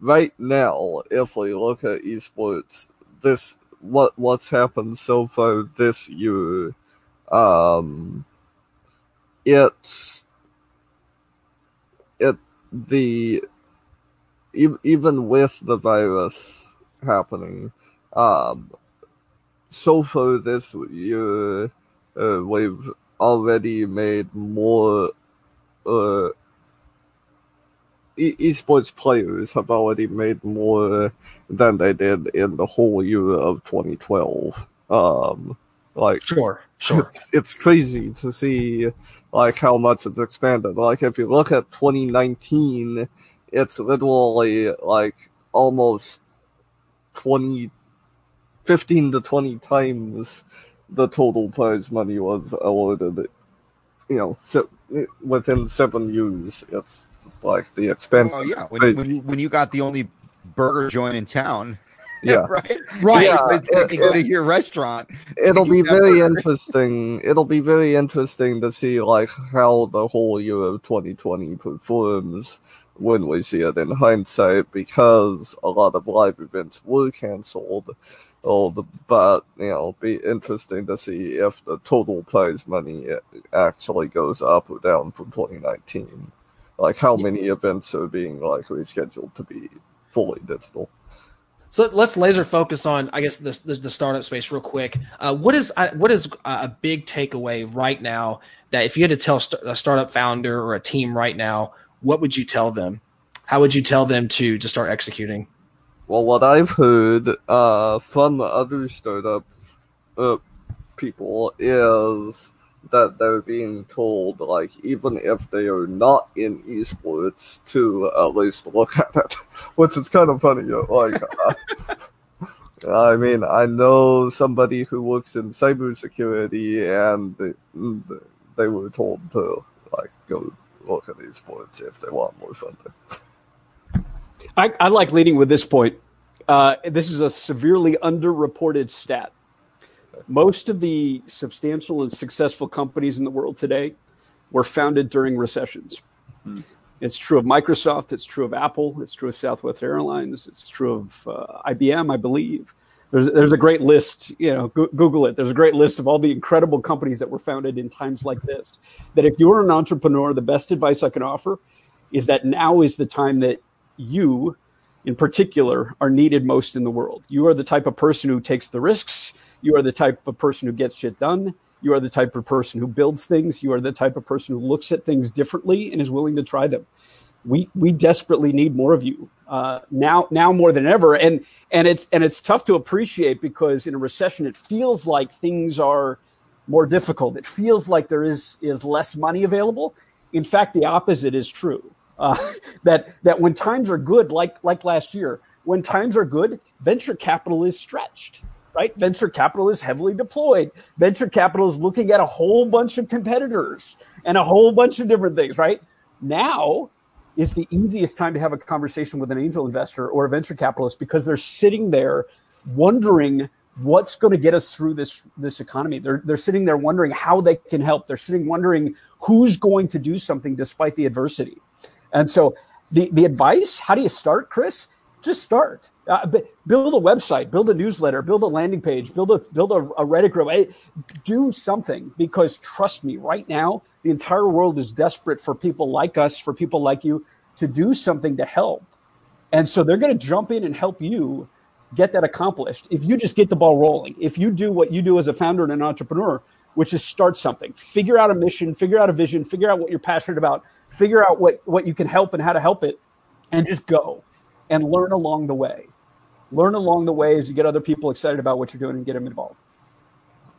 right now, if we look at esports, this what what's happened so far this year, um, it's it the even with the virus happening, um, so far this year, uh, we've already made more. Uh, esports players have already made more than they did in the whole year of 2012. Um, like sure, sure. It's, it's crazy to see like how much it's expanded. Like if you look at 2019, it's literally like almost 20 15 to 20 times the total prize money was awarded you know, so within seven years, it's just like the expense. Oh yeah, when, when, you, when you got the only burger joint in town. Yeah. right. Right. Yeah, It, it- go to your restaurant. It'll be very burger. interesting. It'll be very interesting to see like how the whole year of 2020 performs when we see it in hindsight, because a lot of live events were canceled. The- but you know, be interesting to see if the total prize money actually goes up or down from 2019. Like how many events are being like rescheduled to be fully digital. So let's laser focus on, I guess, this, this the startup space real quick. Uh, what is uh, what is a big takeaway right now that if you had to tell st- a startup founder or a team right now, what would you tell them? How would you tell them to to start executing? Well, what I've heard uh, from other startup uh, people is that they're being told, like, even if they are not in esports, to at least look at it, which is kind of funny. Like, uh, I mean, I know somebody who works in cybersecurity, and they, they were told to like go look at these points if they want more funding. I, I like leading with this point. Uh, this is a severely underreported stat. Most of the substantial and successful companies in the world today were founded during recessions. It's true of Microsoft. It's true of Apple. It's true of Southwest Airlines. It's true of uh, IBM, I believe. There's, there's a great list, you know, go- Google it. There's a great list of all the incredible companies that were founded in times like this. That if you're an entrepreneur, the best advice I can offer is that now is the time that you, in particular, are needed most in the world. You are the type of person who takes the risks. You are the type of person who gets shit done. You are the type of person who builds things. You are the type of person who looks at things differently and is willing to try them. We we desperately need more of you uh, now now more than ever. And and it's and it's tough to appreciate because in a recession it feels like things are more difficult. It feels like there is is less money available. In fact, the opposite is true. Uh, that that when times are good, like like last year, when times are good, venture capital is stretched. Right, venture capital is heavily deployed. Venture capital is looking at a whole bunch of competitors and a whole bunch of different things. Right now is the easiest time to have a conversation with an angel investor or a venture capitalist because they're sitting there wondering what's going to get us through this this economy. They're they're sitting there wondering how they can help. They're sitting wondering who's going to do something despite the adversity. And so the the advice, how do you start, Chris? Just start. Uh, build a website, build a newsletter, build a landing page, build a build a, a Reddit group. Do something because trust me, right now the entire world is desperate for people like us, for people like you, to do something to help. And so they're going to jump in and help you get that accomplished. If you just get the ball rolling, if you do what you do as a founder and an entrepreneur, which is start something, figure out a mission, figure out a vision, figure out what you're passionate about, figure out what, what you can help and how to help it, and just go and learn along the way. Learn along the way as you get other people excited about what you're doing and get them involved.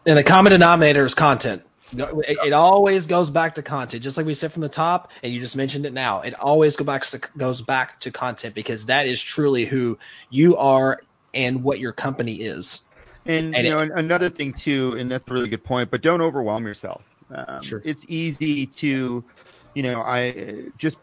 And the common denominator is content. It, it always goes back to content, just like we said from the top, and you just mentioned it now. It always go back to, goes back to content because that is truly who you are and what your company is. And, And you know, an- another thing too, and that's a really good point. But don't overwhelm yourself. Um, Sure. It's easy to, you know, I just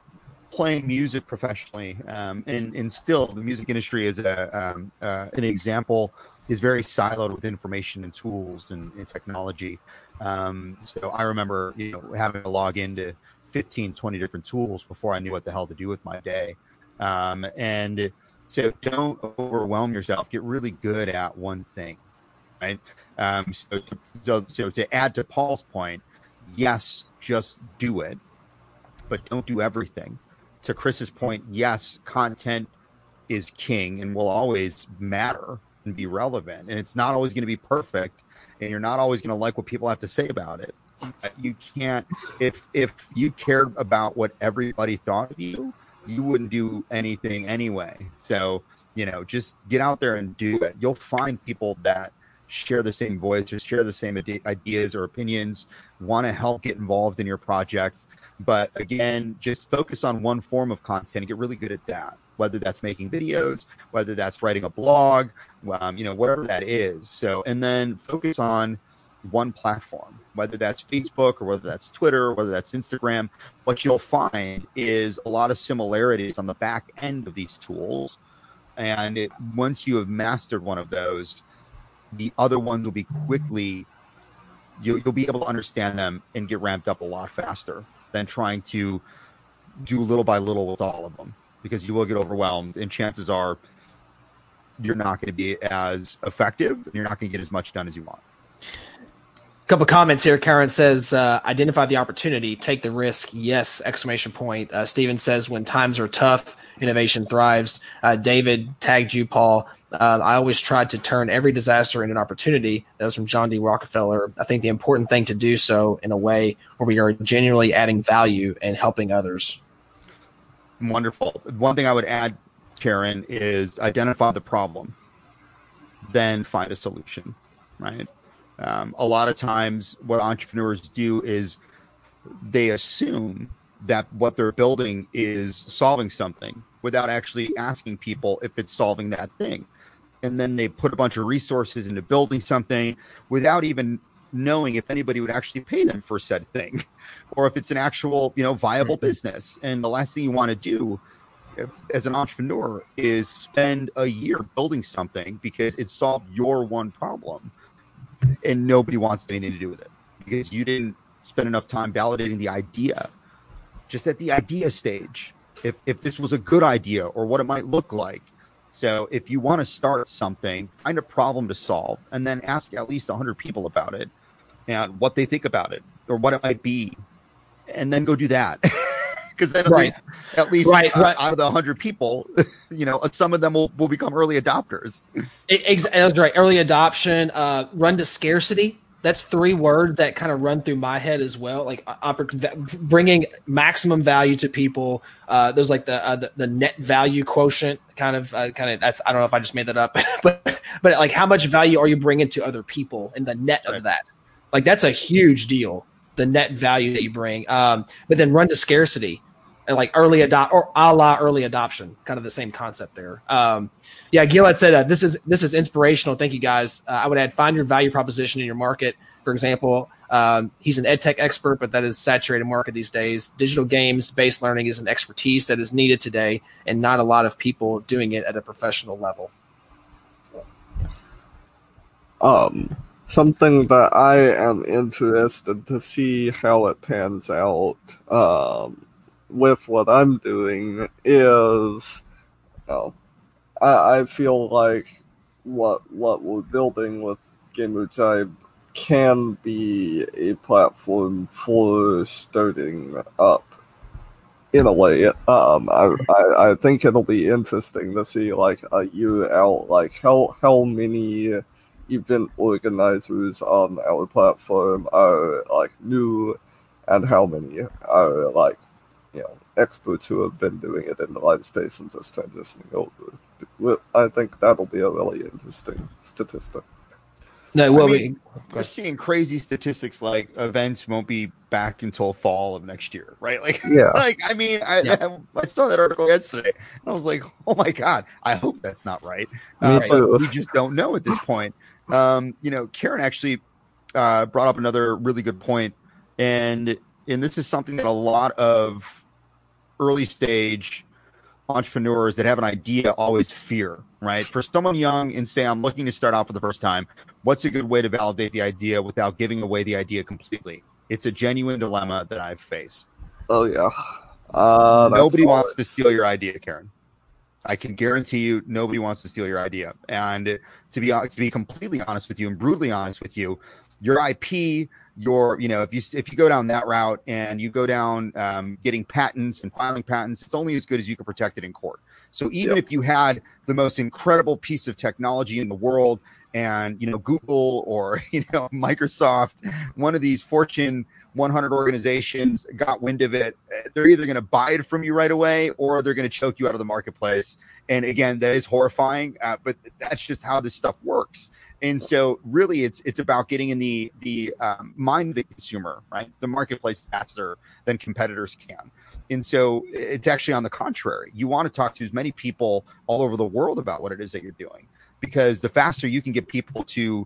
playing music professionally, um, and and still the music industry is a um, uh, an example is very siloed with information and tools and, and technology. Um, so I remember, you know, having to log into 15, 20 different tools before I knew what the hell to do with my day. Um, and so don't overwhelm yourself. Get really good at one thing right? Um, so, to, so, so to add to Paul's point, yes, just do it, but don't do everything. To Chris's point, yes, content is king and will always matter and be relevant, and it's not always going to be perfect, and you're not always going to like what people have to say about it. You can't if if you cared about what everybody thought of you, you wouldn't do anything anyway. So you know, just get out there and do it. You'll find people that share the same voice or share the same ide- ideas or opinions, want to help get involved in your projects. But again, just focus on one form of content and get really good at that. Whether that's making videos, whether that's writing a blog, um, you know, whatever that is. So, and then focus on one platform, whether that's Facebook or whether that's Twitter, or whether that's Instagram, what you'll find is a lot of similarities on the back end of these tools. And it, once you have mastered one of those, the other ones will be quickly, you'll, you'll be able to understand them and get ramped up a lot faster than trying to do little by little with all of them because you will get overwhelmed. And chances are you're not going to be as effective and you're not going to get as much done as you want A couple comments here. Karen says, uh, identify the opportunity, take the risk. Yes, exclamation point. Uh, Steven says, when times are tough, innovation thrives. Uh, David tagged you, Paul. Uh, I always tried to turn every disaster into an opportunity. That was from John D. Rockefeller. I think the important thing to do so in a way where we are genuinely adding value and helping others. Wonderful. One thing I would add, Karen, is identify the problem, then find a solution, right? Um, a lot of times, what entrepreneurs do is they assume that what they're building is solving something without actually asking people if it's solving that thing. And then they put a bunch of resources into building something without even knowing if anybody would actually pay them for said thing or if it's an actual, you know, viable mm-hmm. business. And the last thing you want to do if, as an entrepreneur is spend a year building something because it solved your one problem and nobody wants anything to do with it because you didn't spend enough time validating the idea just at the idea stage if if this was a good idea or what it might look like so if you want to start something find a problem to solve and then ask at least 100 people about it and what they think about it or what it might be. And then go do that. Because then at right. least at least right, uh, right. out of the 100 people you know some of them will, will become early adopters. It, that's right. Early adoption uh, run to scarcity. That's three words that kind of run through my head as well. Like uh, bringing maximum value to people uh, there's like the, uh, the, the net value quotient kind of uh, kind of that's i don't know if i just made that up but but like how much value are you bringing to other people and the net of that like that's a huge deal the net value that you bring um, but then run to scarcity like early adopt or a la early adoption, kind of the same concept there. Um, yeah, Gil said uh, this is this is inspirational. Thank you guys. Uh, I would add find your value proposition in your market. For example, um, he's an ed tech expert, but that is saturated market these days. Digital games based learning is an expertise that is needed today, and not a lot of people doing it at a professional level. Um, something that I am interested to see how it pans out. Um, with what I'm doing is, you know, I, I feel like what what we're building with Gamerjibe can be a platform for starting up in a way. Um, I, I, I think it'll be interesting to see like a year out, like how how many event organizers on our platform are like new, and how many are like you know experts who have been doing it in the live space and just transitioning over. I think that'll be a really interesting statistic. No, well, I mean, we're seeing crazy statistics like events won't be back until fall of next year, right? Like, yeah, like I mean, I, yeah. I, I, saw that article yesterday, and I was like, oh my god, I hope that's not right. Uh, but we just don't know at this point. Um, you know, Karen actually uh, brought up another really good point, and and this is something that a lot of early stage entrepreneurs that have an idea always fear, right? For someone young and say, I'm looking to start out for the first time, what's a good way to validate the idea without giving away the idea completely? It's a genuine dilemma that I've faced. Oh, yeah. Uh, nobody wants to steal your idea, Karen. I can guarantee you, nobody wants to steal your idea. And to be to be completely honest with you and brutally honest with you, your IP, your you know if you if you go down that route and you go down um, getting patents and filing patents, it's only as good as you can protect it in court. So even yep. if you had the most incredible piece of technology in the world, and you know Google or you know Microsoft, one of these Fortune 100 organizations got wind of it, they're either going to buy it from you right away or they're going to choke you out of the marketplace. And again, that is horrifying, uh, but that's just how this stuff works. And so, really, it's it's about getting in the the um, mind of the consumer, right? The marketplace faster than competitors can. And so, it's actually on the contrary. You want to talk to as many people all over the world about what it is that you're doing, because the faster you can get people to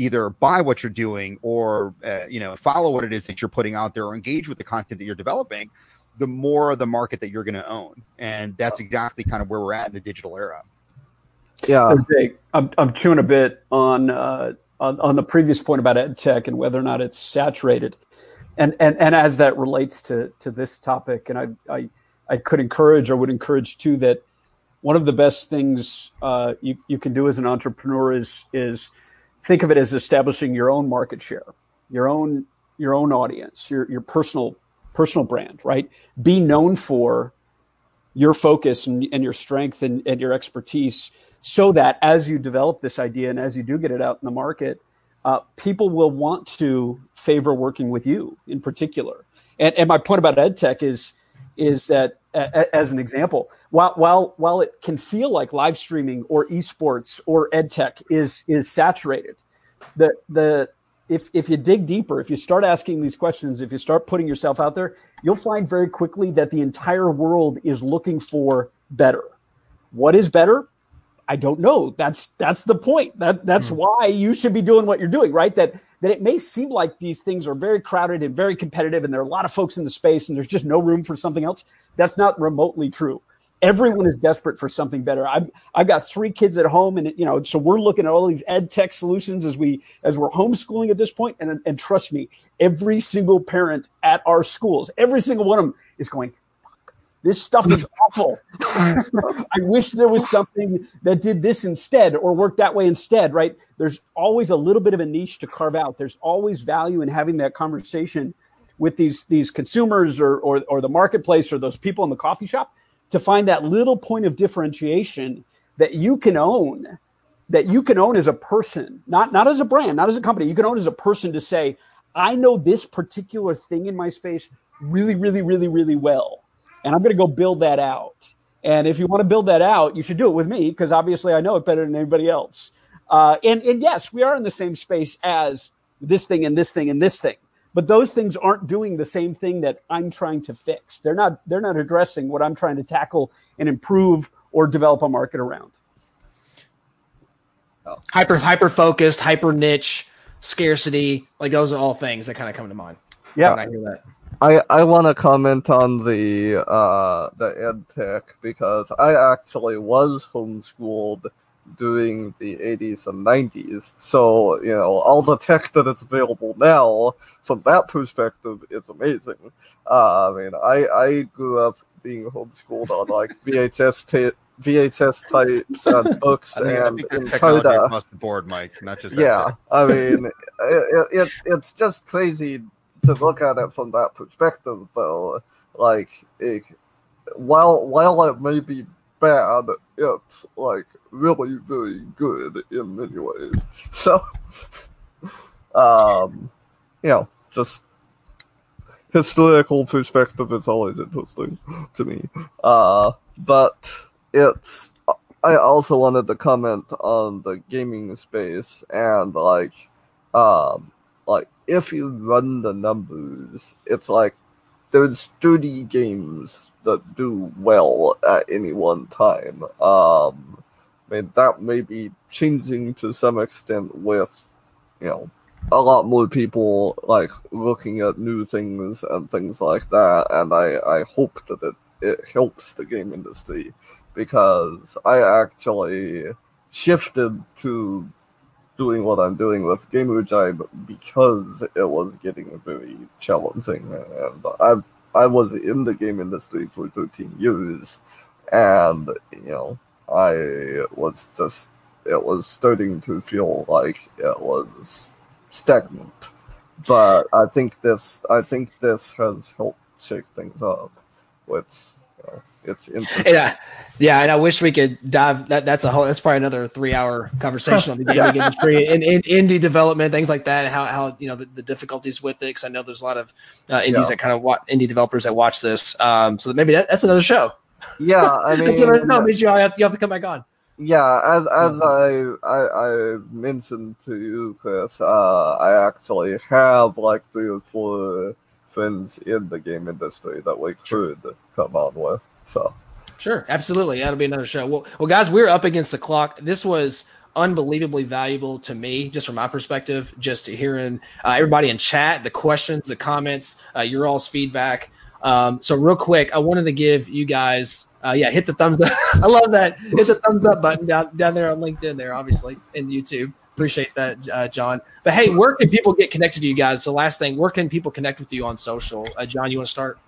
either buy what you're doing or uh, you know follow what it is that you're putting out there or engage with the content that you're developing the more of the market that you're going to own. And that's exactly kind of where we're at in the digital era. Yeah. Jake, I'm, I'm chewing a bit on, uh, on on the previous point about ed tech and whether or not it's saturated, and and and as that relates to to this topic, and I I, I could encourage or would encourage too that one of the best things uh, you you can do as an entrepreneur is is think of it as establishing your own market share, your own your own audience, your your personal personal brand, right? Be known for your focus and, and your strength and, and your expertise so that as you develop this idea and as you do get it out in the market, uh, people will want to favor working with you in particular. And, and my point about ed tech is is that as an example, while while while it can feel like live streaming or esports or ed tech is is saturated, the the if if you dig deeper, if you start asking these questions, if you start putting yourself out there, you'll find very quickly that the entire world is looking for better. What is better? I don't know. That's that's the point. That that's hmm. why you should be doing what you're doing, right? That that it may seem like these things are very crowded and very competitive, and there are a lot of folks in the space, and there's just no room for something else. That's not remotely true. Everyone is desperate for something better. I've I've got three kids at home, and you know, so we're looking at all these ed tech solutions as we as we're homeschooling at this point. And and trust me, every single parent at our schools, every single one of them is going, this stuff is awful. I wish there was something that did this instead or worked that way instead, right? There's always a little bit of a niche to carve out. There's always value in having that conversation with these these consumers or, or or the marketplace or those people in the coffee shop to find that little point of differentiation that you can own that you can own as a person, not not as a brand, not as a company. You can own as a person to say, I know this particular thing in my space really, really, really, really well, and I'm going to go build that out. And if you want to build that out, you should do it with me because obviously I know it better than anybody else. Uh, and and yes, we are in the same space as this thing and this thing and this thing, but those things aren't doing the same thing that I'm trying to fix. They're not they're not addressing what I'm trying to tackle and improve or develop a market around. hyper hyper focused, hyper niche, scarcity. Like those are all things that kind of come to mind Yeah. when I hear that. I, I want to comment on the uh, the ed tech because I actually was homeschooled during the 80s and 90s. So, you know, all the tech that is available now, from that perspective, is amazing. Uh, I mean, I, I grew up being homeschooled on like VHS ta- VHS types and books I think, I and think technology encoder. across the board, Mike, not just Yeah. I mean, it, it, it's just crazy to look at it from that perspective, though. Like, it, while while it may be bad, it's like really very good in many ways. So, um, you know, just historical perspective is always interesting to me. Uh, but it's I also wanted to comment on the gaming space and like um like if you run the numbers, it's like there's 30 games that do well at any one time. Um I mean that may be changing to some extent with you know a lot more people like looking at new things and things like that and I, I hope that it, it helps the game industry because I actually shifted to doing what I'm doing with Gamerjibe because it was getting very challenging and I've I was in the game industry for 13 years and you know I was just it was starting to feel like it was stagnant. But I think this I think this has helped shake things up which you know, it's interesting Yeah, yeah, and I wish we could dive. That that's a whole. That's probably another three-hour conversation on the gaming industry and, and indie development, things like that. How how you know the, the difficulties with it? Because I know there's a lot of uh, indies Yeah. that kind of wa- indie developers that watch this. Um, so maybe that, that's another show. yeah I mean That's another, no, you have, you have to come back on. Yeah, as as I, I I mentioned to you, Chris, uh, I actually have like three or four friends in the game industry that we could come on with. So Sure, absolutely. That'll be another show. Well, well, guys, we're up against the clock. This was unbelievably valuable to me, just from my perspective, just hearing uh, everybody in chat, the questions, the comments, uh, your all's feedback. Um, so real quick, I wanted to give you guys, uh, yeah, hit the thumbs up. I love that. Hit the thumbs up button down down there on LinkedIn, there, obviously, and YouTube. Appreciate that, uh, John. But hey, where can people get connected to you guys? The last thing, where can people connect with you on social? Uh, John, you want to start?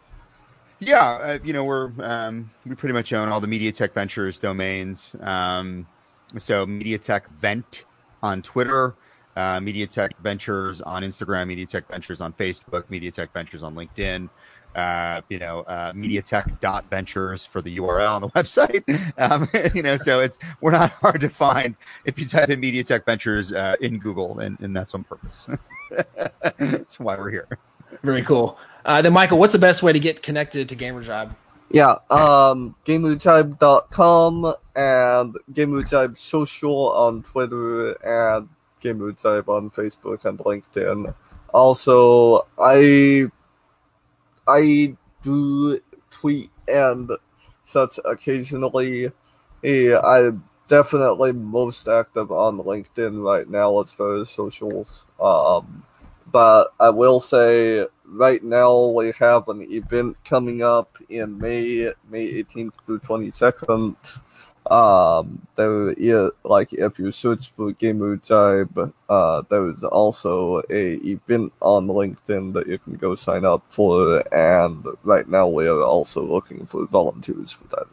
Yeah, uh, you know we're um, we pretty much own all the MediaTech Ventures domains. Um, so MediaTech Vent on Twitter, uh, MediaTech Ventures on Instagram, MediaTech Ventures on Facebook, MediaTech Ventures on LinkedIn uh, you know, uh, mediatech.ventures for the URL on the website. Um, you know, so it's, we're not hard to find if you type in MediaTech Ventures uh, in Google, and, and that's on purpose. that's why we're here. Very cool. Uh, then, Michael, what's the best way to get connected to GamerJibe? Yeah, um, GamerJibe.com and GamerJibe Social on Twitter and GamerJibe on Facebook and LinkedIn. Also, I I do tweet and such occasionally. Yeah, I'm definitely most active on LinkedIn right now as far as socials. Um, but I will say right now we have an event coming up in May, May 18th through 22nd. Um, there is like if you search for Gamerjibe, uh, there is also a event on LinkedIn that you can go sign up for, and right now we are also looking for volunteers for that.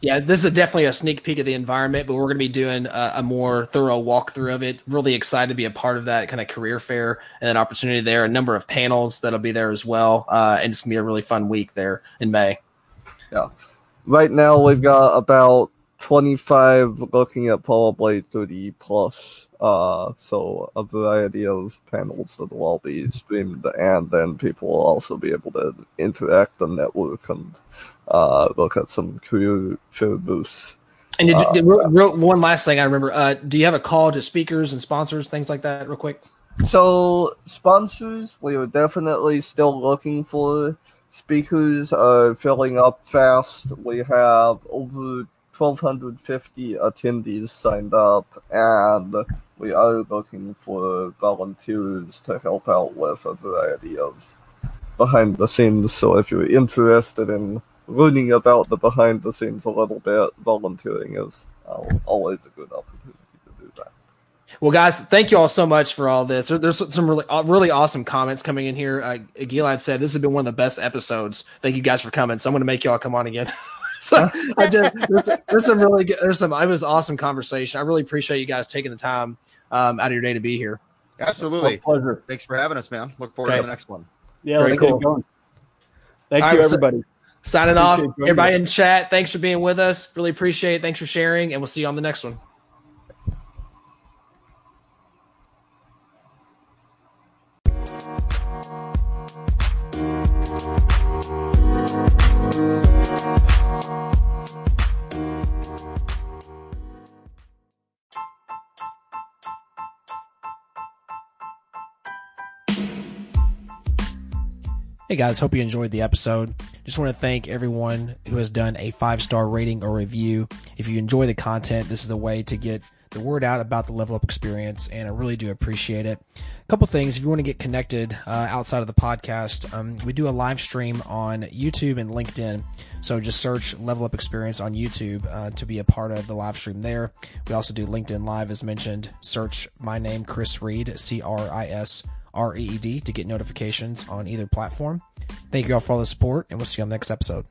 Yeah, this is definitely a sneak peek of the environment, but we're going to be doing a, a, more thorough walkthrough of it. Really excited to be a part of that kind of career fair and an opportunity there. A number of panels that'll be there as well, uh, and it's going to be a really fun week there in May. Yeah, right now we've got about 25 looking at probably 30 plus uh so a variety of panels that will all be streamed and then people will also be able to interact and network and uh look at some career booths. And did, uh, did, real, one last thing i remember uh do you have a call to speakers and sponsors things like that real quick? So sponsors we are definitely still looking for speakers are filling up fast. We have over 1,250 attendees signed up, and we are looking for volunteers to help out with a variety of behind the scenes. So if you're interested in learning about the behind the scenes a little bit, volunteering is always a good opportunity to do that. Well, guys, thank you all so much for all this. There's some really, uh, really awesome comments coming in here. Uh, Gilad said this has been one of the best episodes. Thank you guys for coming. So I'm going to make y'all come on again. so I just there's, there's, some really good there's some I was awesome conversation. I really appreciate you guys taking the time um, out of your day to be here. Absolutely, pleasure. Thanks for having us, man. Look forward okay. to the next one. Yeah, Very let's cool. get going. Thank All you, right, everybody. signing off, everybody us. in chat. Thanks for being with us. Really appreciate it. Thanks for sharing, and we'll see you on the next one. Hey guys, hope you enjoyed the episode. Just want to thank everyone who has done a five star rating or review. If you enjoy the content, this is a way to get the word out about the level up experience, and I really do appreciate it. A couple things if you want to get connected uh, outside of the podcast, um, we do a live stream on YouTube and LinkedIn. So just search Level Up Experience on YouTube uh, to be a part of the live stream there. We also do LinkedIn Live, as mentioned. Search my name, Chris Reed, C R I S R E E D to get notifications on either platform. Thank you all for all the support, and we'll see you on the next episode.